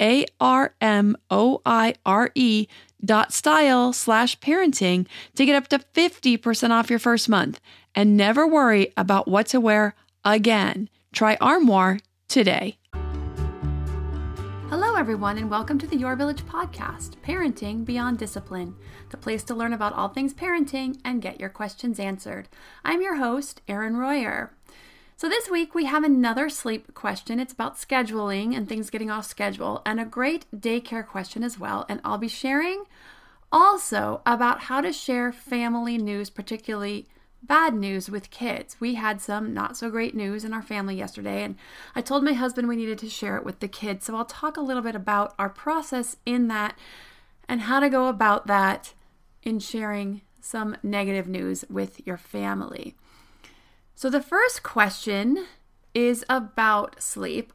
a R M O I R E dot style slash parenting to get up to 50% off your first month and never worry about what to wear again. Try Armoire today. Hello, everyone, and welcome to the Your Village podcast, Parenting Beyond Discipline, the place to learn about all things parenting and get your questions answered. I'm your host, Erin Royer. So, this week we have another sleep question. It's about scheduling and things getting off schedule, and a great daycare question as well. And I'll be sharing also about how to share family news, particularly bad news with kids. We had some not so great news in our family yesterday, and I told my husband we needed to share it with the kids. So, I'll talk a little bit about our process in that and how to go about that in sharing some negative news with your family. So the first question is about sleep.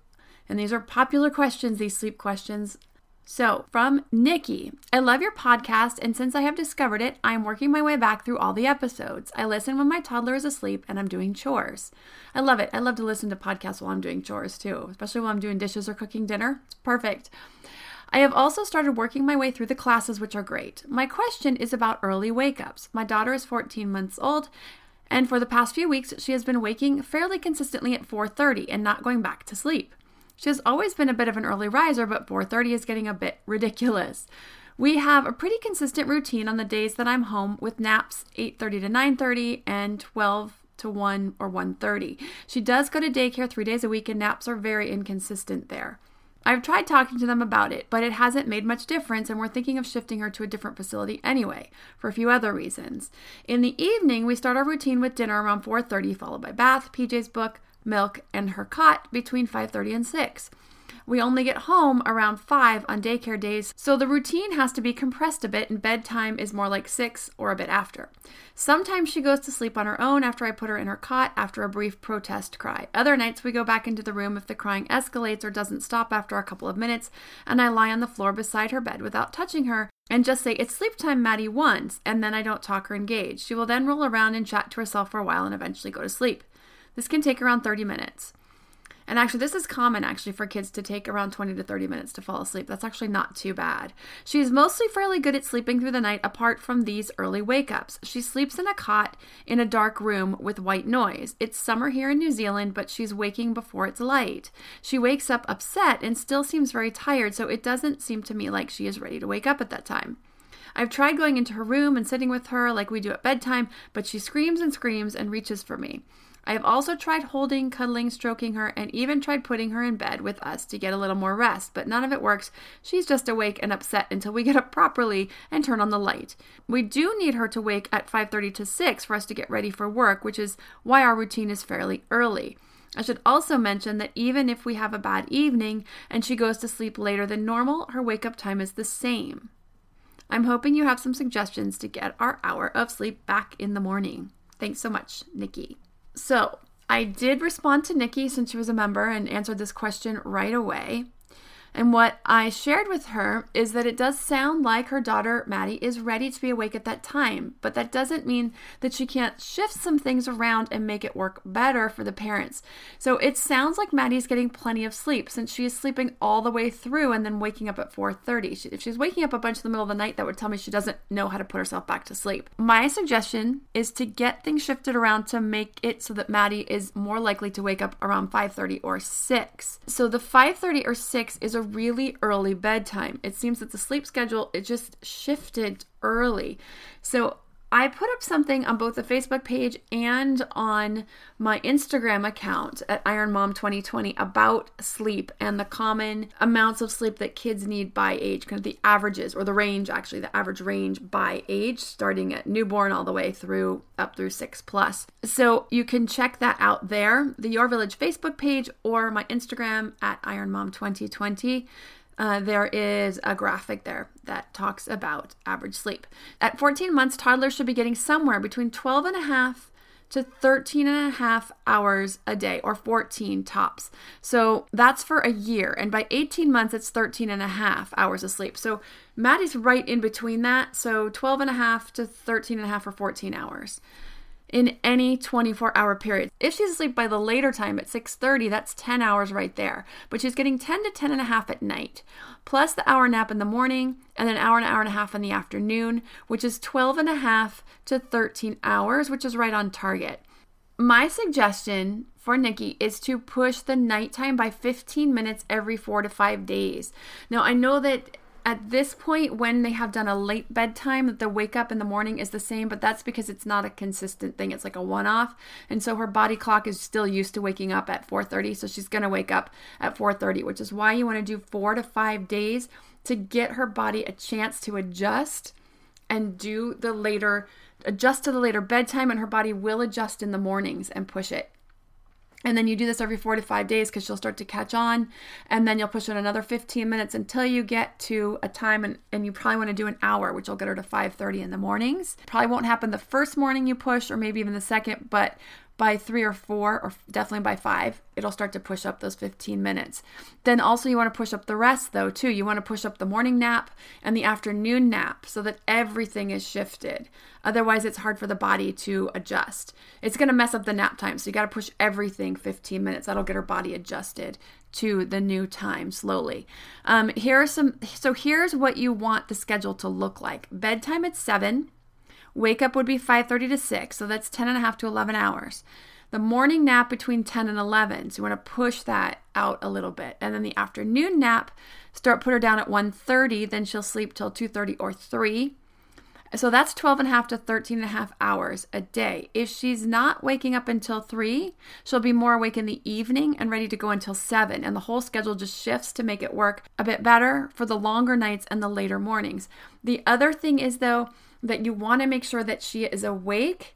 And these are popular questions, these sleep questions. So, from Nikki, I love your podcast, and since I have discovered it, I'm working my way back through all the episodes. I listen when my toddler is asleep and I'm doing chores. I love it. I love to listen to podcasts while I'm doing chores too, especially while I'm doing dishes or cooking dinner. It's perfect. I have also started working my way through the classes, which are great. My question is about early wake ups. My daughter is 14 months old, and for the past few weeks she has been waking fairly consistently at 4:30 and not going back to sleep. She has always been a bit of an early riser, but 4:30 is getting a bit ridiculous. We have a pretty consistent routine on the days that I'm home with naps 8:30 to 9:30 and 12 to 1 or 1:30. She does go to daycare 3 days a week and naps are very inconsistent there. I've tried talking to them about it, but it hasn't made much difference, and we're thinking of shifting her to a different facility anyway, for a few other reasons. In the evening, we start our routine with dinner around 4:30, followed by bath, PJ's book, milk, and her cot between 5:30 and 6. We only get home around 5 on daycare days, so the routine has to be compressed a bit, and bedtime is more like 6 or a bit after. Sometimes she goes to sleep on her own after I put her in her cot after a brief protest cry. Other nights we go back into the room if the crying escalates or doesn't stop after a couple of minutes, and I lie on the floor beside her bed without touching her and just say, It's sleep time, Maddie, once, and then I don't talk or engage. She will then roll around and chat to herself for a while and eventually go to sleep. This can take around 30 minutes. And actually, this is common actually for kids to take around 20 to 30 minutes to fall asleep. That's actually not too bad. She's mostly fairly good at sleeping through the night apart from these early wake ups. She sleeps in a cot in a dark room with white noise. It's summer here in New Zealand, but she's waking before it's light. She wakes up upset and still seems very tired, so it doesn't seem to me like she is ready to wake up at that time. I've tried going into her room and sitting with her like we do at bedtime, but she screams and screams and reaches for me. I have also tried holding, cuddling, stroking her, and even tried putting her in bed with us to get a little more rest, but none of it works. She's just awake and upset until we get up properly and turn on the light. We do need her to wake at 5:30 to 6 for us to get ready for work, which is why our routine is fairly early. I should also mention that even if we have a bad evening and she goes to sleep later than normal, her wake up time is the same. I'm hoping you have some suggestions to get our hour of sleep back in the morning. Thanks so much, Nikki. So I did respond to Nikki since she was a member and answered this question right away. And what I shared with her is that it does sound like her daughter Maddie is ready to be awake at that time, but that doesn't mean that she can't shift some things around and make it work better for the parents. So it sounds like Maddie's getting plenty of sleep since she is sleeping all the way through and then waking up at 4:30. If she's waking up a bunch in the middle of the night, that would tell me she doesn't know how to put herself back to sleep. My suggestion is to get things shifted around to make it so that Maddie is more likely to wake up around 5:30 or 6. So the 5:30 or 6 is a really early bedtime. It seems that the sleep schedule it just shifted early. So I put up something on both the Facebook page and on my Instagram account at Iron Mom 2020 about sleep and the common amounts of sleep that kids need by age, kind of the averages or the range, actually, the average range by age, starting at newborn all the way through up through six plus. So you can check that out there, the Your Village Facebook page or my Instagram at Iron Mom 2020 uh, there is a graphic there that talks about average sleep. At 14 months, toddlers should be getting somewhere between 12 and a half to 13 and a half hours a day or 14 tops. So that's for a year. And by 18 months, it's 13 and a half hours of sleep. So Maddie's right in between that. So 12 and a half to 13 and a half or 14 hours in any 24 hour period. If she's asleep by the later time at 6:30, that's 10 hours right there. But she's getting 10 to 10 and a half at night, plus the hour nap in the morning and an hour and an hour and a half in the afternoon, which is 12 and a half to 13 hours, which is right on target. My suggestion for Nikki is to push the nighttime by 15 minutes every 4 to 5 days. Now, I know that at this point when they have done a late bedtime the wake up in the morning is the same but that's because it's not a consistent thing. It's like a one off and so her body clock is still used to waking up at 4:30 so she's going to wake up at 4:30 which is why you want to do 4 to 5 days to get her body a chance to adjust and do the later adjust to the later bedtime and her body will adjust in the mornings and push it and then you do this every four to five days because she'll start to catch on. And then you'll push it another 15 minutes until you get to a time and, and you probably want to do an hour, which will get her to 5:30 in the mornings. Probably won't happen the first morning you push or maybe even the second, but by three or four, or definitely by five, it'll start to push up those 15 minutes. Then also, you want to push up the rest though, too. You want to push up the morning nap and the afternoon nap so that everything is shifted. Otherwise, it's hard for the body to adjust. It's going to mess up the nap time. So, you got to push everything 15 minutes. That'll get her body adjusted to the new time slowly. Um, here are some, so here's what you want the schedule to look like bedtime at 7 Wake up would be 5:30 to 6, so that's 10 and a half to 11 hours. The morning nap between 10 and 11, so you want to push that out a little bit. And then the afternoon nap, start put her down at 1:30, then she'll sleep till 2:30 or 3. So that's 12 and a half to 13 and a half hours a day. If she's not waking up until 3, she'll be more awake in the evening and ready to go until 7. And the whole schedule just shifts to make it work a bit better for the longer nights and the later mornings. The other thing is, though, that you want to make sure that she is awake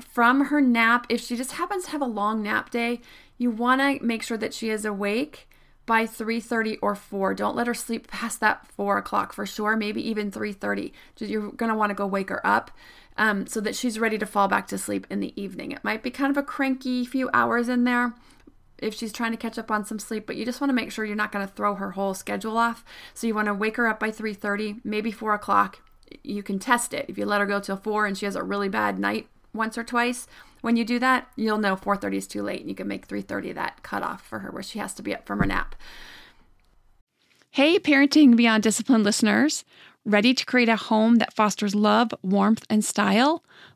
from her nap. If she just happens to have a long nap day, you want to make sure that she is awake by 3.30 or 4 don't let her sleep past that 4 o'clock for sure maybe even 3.30 you're going to want to go wake her up um, so that she's ready to fall back to sleep in the evening. It might be kind of a cranky few hours in there if she's trying to catch up on some sleep but you just want to make sure you're not going to throw her whole schedule off. So you want to wake her up by 3.30 maybe 4 o'clock. You can test it. If you let her go till 4 and she has a really bad night once or twice, when you do that, you'll know 4:30 is too late and you can make 3:30 that cutoff for her where she has to be up from her nap. Hey, Parenting Beyond Discipline listeners. Ready to create a home that fosters love, warmth, and style?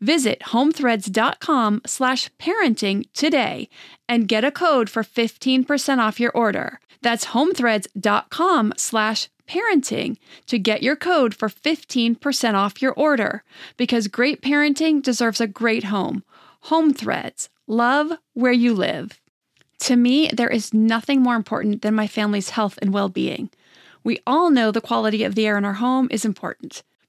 Visit homethreads.com slash parenting today and get a code for 15% off your order. That's homethreads.com slash parenting to get your code for 15% off your order because great parenting deserves a great home. Home Threads. Love where you live. To me, there is nothing more important than my family's health and well being. We all know the quality of the air in our home is important.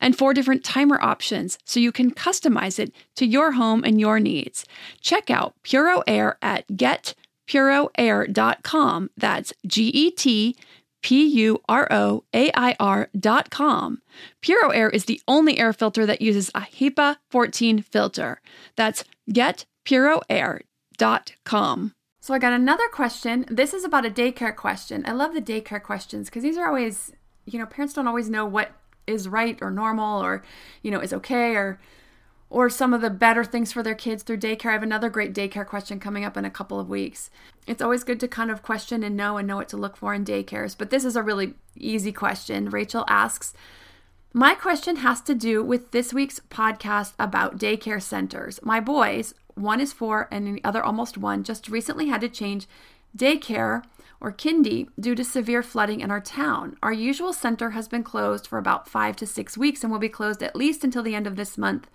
and four different timer options so you can customize it to your home and your needs. Check out Puro Air at getpuroair.com. That's G E T P U R O A I R.com. Puro Air is the only air filter that uses a HEPA 14 filter. That's getpuroair.com. So I got another question. This is about a daycare question. I love the daycare questions because these are always, you know, parents don't always know what is right or normal or you know is okay or or some of the better things for their kids through daycare. I have another great daycare question coming up in a couple of weeks. It's always good to kind of question and know and know what to look for in daycares, but this is a really easy question. Rachel asks, my question has to do with this week's podcast about daycare centers. My boys, one is four and the other almost one, just recently had to change daycare or kindy due to severe flooding in our town. Our usual center has been closed for about five to six weeks and will be closed at least until the end of this month,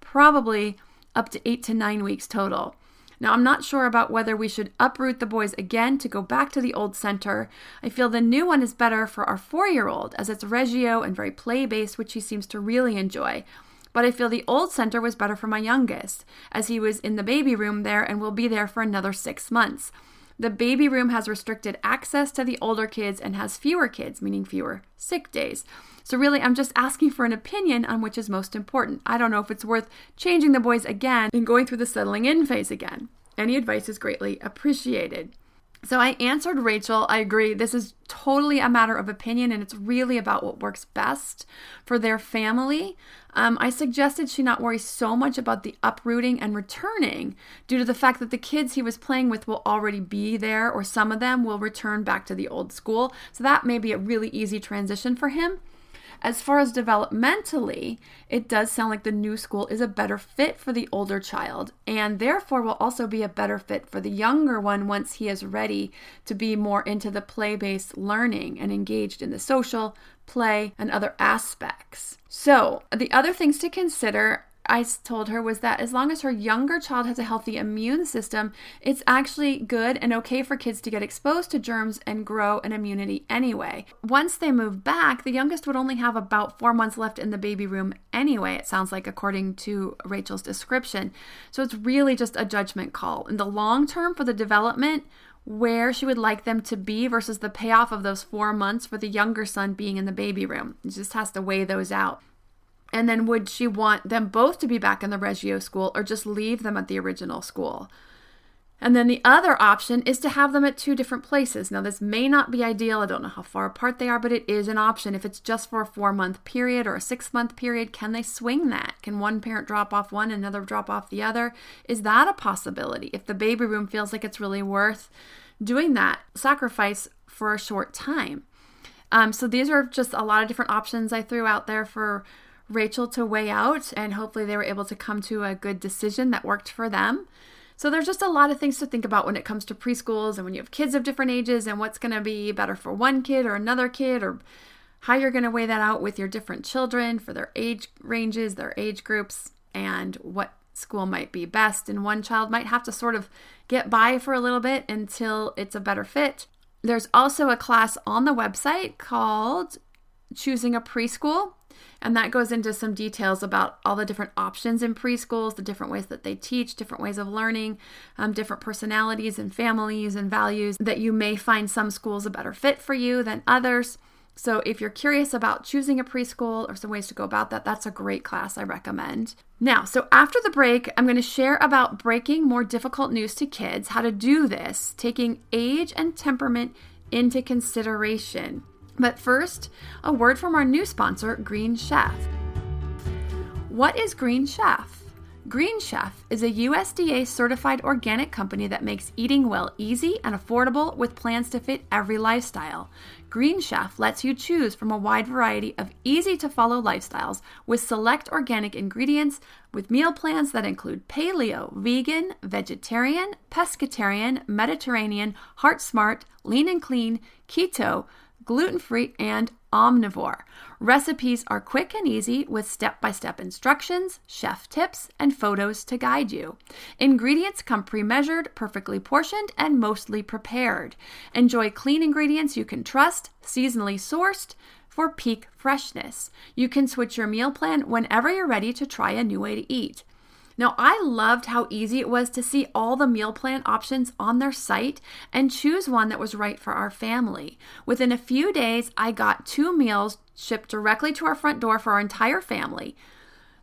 probably up to eight to nine weeks total. Now, I'm not sure about whether we should uproot the boys again to go back to the old center. I feel the new one is better for our four year old as it's Reggio and very play based, which he seems to really enjoy. But I feel the old center was better for my youngest, as he was in the baby room there and will be there for another six months. The baby room has restricted access to the older kids and has fewer kids, meaning fewer sick days. So, really, I'm just asking for an opinion on which is most important. I don't know if it's worth changing the boys again and going through the settling in phase again. Any advice is greatly appreciated. So I answered Rachel, I agree. This is totally a matter of opinion and it's really about what works best for their family. Um, I suggested she not worry so much about the uprooting and returning due to the fact that the kids he was playing with will already be there, or some of them will return back to the old school. So that may be a really easy transition for him. As far as developmentally, it does sound like the new school is a better fit for the older child and therefore will also be a better fit for the younger one once he is ready to be more into the play based learning and engaged in the social, play, and other aspects. So, the other things to consider I told her was that as long as her younger child has a healthy immune system, it's actually good and okay for kids to get exposed to germs and grow an immunity anyway. Once they move back, the youngest would only have about four months left in the baby room anyway, it sounds like, according to Rachel's description. So it's really just a judgment call. In the long term, for the development, where she would like them to be versus the payoff of those four months for the younger son being in the baby room. It just has to weigh those out. And then would she want them both to be back in the Reggio school or just leave them at the original school? And then the other option is to have them at two different places. Now, this may not be ideal. I don't know how far apart they are, but it is an option. If it's just for a four month period or a six month period, can they swing that? Can one parent drop off one, and another drop off the other? Is that a possibility? If the baby room feels like it's really worth doing that sacrifice for a short time. Um, so these are just a lot of different options I threw out there for Rachel to weigh out, and hopefully they were able to come to a good decision that worked for them. So there's just a lot of things to think about when it comes to preschools and when you have kids of different ages and what's going to be better for one kid or another kid or how you're going to weigh that out with your different children for their age ranges, their age groups. and what school might be best. And one child might have to sort of get by for a little bit until it's a better fit. There's also a class on the website called Choosing a Preschool. And that goes into some details about all the different options in preschools, the different ways that they teach, different ways of learning, um, different personalities and families and values that you may find some schools a better fit for you than others. So, if you're curious about choosing a preschool or some ways to go about that, that's a great class I recommend. Now, so after the break, I'm going to share about breaking more difficult news to kids, how to do this, taking age and temperament into consideration. But first, a word from our new sponsor, Green Chef. What is Green Chef? Green Chef is a USDA certified organic company that makes eating well easy and affordable with plans to fit every lifestyle. Green Chef lets you choose from a wide variety of easy to follow lifestyles with select organic ingredients with meal plans that include paleo, vegan, vegetarian, pescatarian, Mediterranean, heart smart, lean and clean, keto, gluten free, and omnivore. Recipes are quick and easy with step by step instructions, chef tips, and photos to guide you. Ingredients come pre measured, perfectly portioned, and mostly prepared. Enjoy clean ingredients you can trust, seasonally sourced for peak freshness. You can switch your meal plan whenever you're ready to try a new way to eat. Now, I loved how easy it was to see all the meal plan options on their site and choose one that was right for our family. Within a few days, I got two meals shipped directly to our front door for our entire family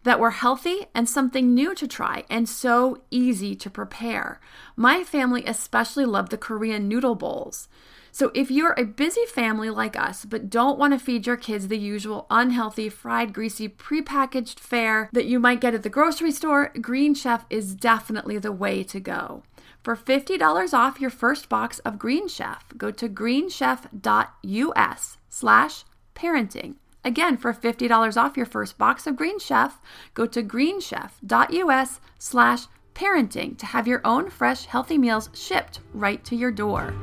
that were healthy and something new to try and so easy to prepare. My family especially loved the Korean noodle bowls. So, if you're a busy family like us, but don't want to feed your kids the usual unhealthy, fried, greasy, prepackaged fare that you might get at the grocery store, Green Chef is definitely the way to go. For $50 off your first box of Green Chef, go to greenchef.us slash parenting. Again, for $50 off your first box of Green Chef, go to greenchef.us slash parenting to have your own fresh, healthy meals shipped right to your door.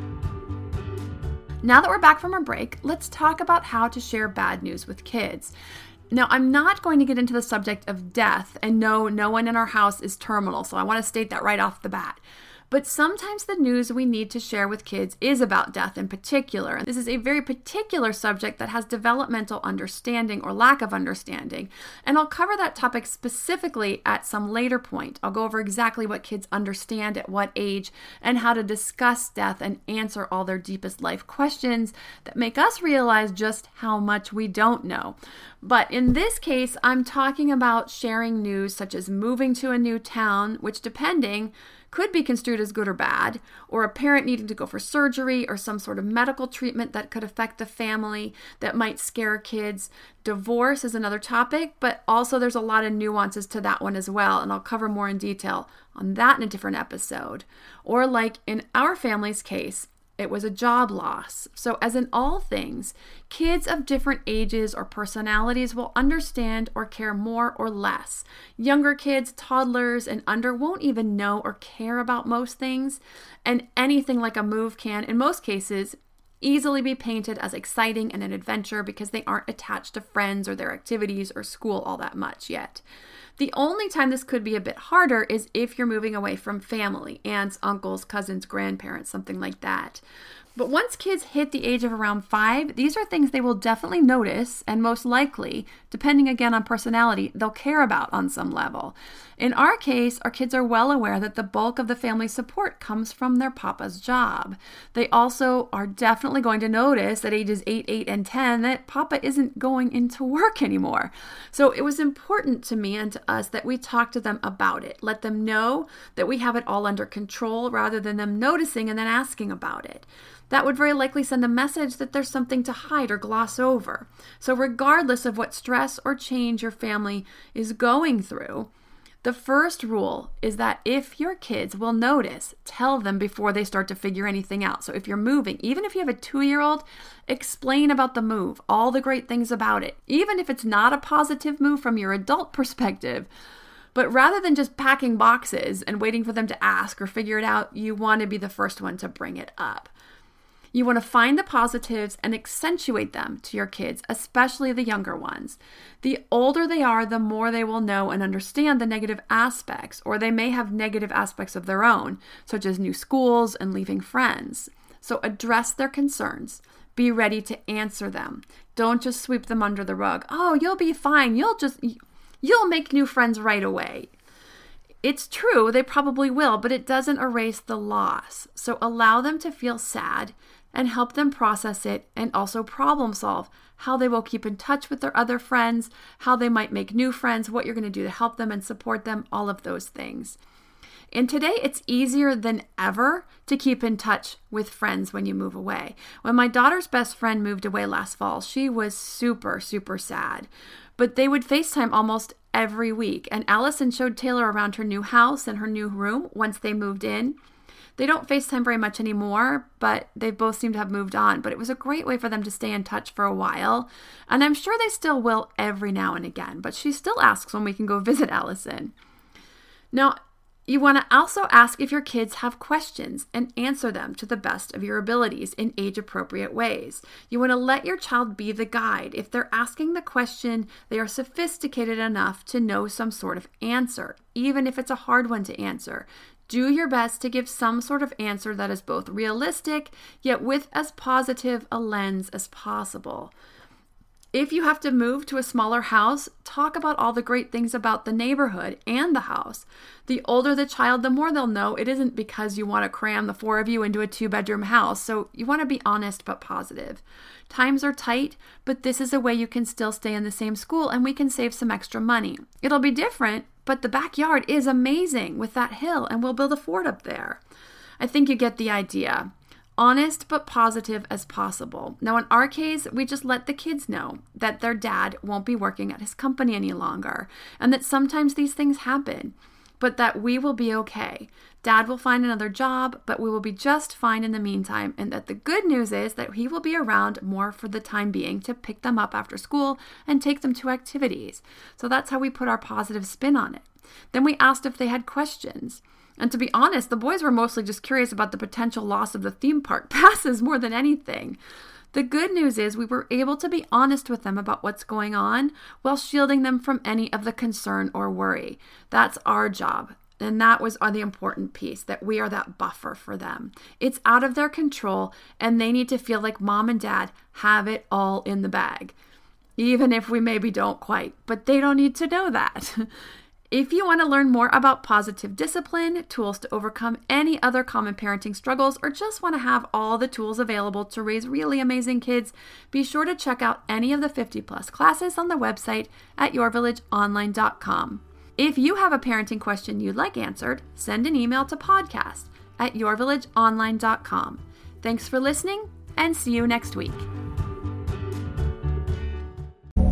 Now that we're back from our break, let's talk about how to share bad news with kids. Now, I'm not going to get into the subject of death, and no, no one in our house is terminal, so I want to state that right off the bat. But sometimes the news we need to share with kids is about death in particular. This is a very particular subject that has developmental understanding or lack of understanding. And I'll cover that topic specifically at some later point. I'll go over exactly what kids understand at what age and how to discuss death and answer all their deepest life questions that make us realize just how much we don't know. But in this case, I'm talking about sharing news such as moving to a new town, which, depending, could be construed as good or bad, or a parent needing to go for surgery or some sort of medical treatment that could affect the family that might scare kids. Divorce is another topic, but also there's a lot of nuances to that one as well, and I'll cover more in detail on that in a different episode. Or, like in our family's case, it was a job loss. So, as in all things, kids of different ages or personalities will understand or care more or less. Younger kids, toddlers, and under won't even know or care about most things, and anything like a move can, in most cases, easily be painted as exciting and an adventure because they aren't attached to friends or their activities or school all that much yet. The only time this could be a bit harder is if you're moving away from family, aunts, uncles, cousins, grandparents, something like that. But once kids hit the age of around five, these are things they will definitely notice and most likely, depending again on personality, they'll care about on some level. In our case, our kids are well aware that the bulk of the family support comes from their papa's job. They also are definitely going to notice at ages 8, 8, and 10 that papa isn't going into work anymore. So it was important to me and to us that we talk to them about it, let them know that we have it all under control rather than them noticing and then asking about it that would very likely send a message that there's something to hide or gloss over. So, regardless of what stress or change your family is going through, the first rule is that if your kids will notice, tell them before they start to figure anything out. So if you're moving, even if you have a two year old, explain about the move, all the great things about it, even if it's not a positive move from your adult perspective. But rather than just packing boxes and waiting for them to ask or figure it out, you want to be the first one to bring it up. You want to find the positives and accentuate them to your kids, especially the younger ones. The older they are, the more they will know and understand the negative aspects, or they may have negative aspects of their own, such as new schools and leaving friends. So address their concerns. Be ready to answer them. Don't just sweep them under the rug. Oh, you'll be fine. You'll just you'll make new friends right away. It's true, they probably will, but it doesn't erase the loss. So allow them to feel sad and help them process it and also problem solve how they will keep in touch with their other friends, how they might make new friends, what you're going to do to help them and support them, all of those things. And today it's easier than ever to keep in touch with friends when you move away. When my daughter's best friend moved away last fall, she was super, super sad. But they would FaceTime almost every week. And Allison showed Taylor around her new house and her new room once they moved in. They don't FaceTime very much anymore, but they both seem to have moved on. But it was a great way for them to stay in touch for a while. And I'm sure they still will every now and again, but she still asks when we can go visit Allison. Now, you want to also ask if your kids have questions and answer them to the best of your abilities in age appropriate ways. You want to let your child be the guide. If they're asking the question, they are sophisticated enough to know some sort of answer, even if it's a hard one to answer. Do your best to give some sort of answer that is both realistic, yet with as positive a lens as possible. If you have to move to a smaller house, talk about all the great things about the neighborhood and the house. The older the child, the more they'll know it isn't because you want to cram the four of you into a two bedroom house. So you want to be honest but positive. Times are tight, but this is a way you can still stay in the same school and we can save some extra money. It'll be different, but the backyard is amazing with that hill and we'll build a fort up there. I think you get the idea honest but positive as possible. Now, in our case, we just let the kids know that their dad won't be working at his company any longer and that sometimes these things happen, but that we will be okay. Dad will find another job, but we will be just fine in the meantime, and that the good news is that he will be around more for the time being to pick them up after school and take them to activities. So that's how we put our positive spin on it. Then we asked if they had questions. And to be honest, the boys were mostly just curious about the potential loss of the theme park passes more than anything. The good news is we were able to be honest with them about what's going on while shielding them from any of the concern or worry. That's our job. And that was uh, the important piece that we are that buffer for them. It's out of their control, and they need to feel like mom and dad have it all in the bag, even if we maybe don't quite. But they don't need to know that. If you want to learn more about positive discipline, tools to overcome any other common parenting struggles, or just want to have all the tools available to raise really amazing kids, be sure to check out any of the 50 plus classes on the website at yourvillageonline.com. If you have a parenting question you'd like answered, send an email to podcast at yourvillageonline.com. Thanks for listening and see you next week.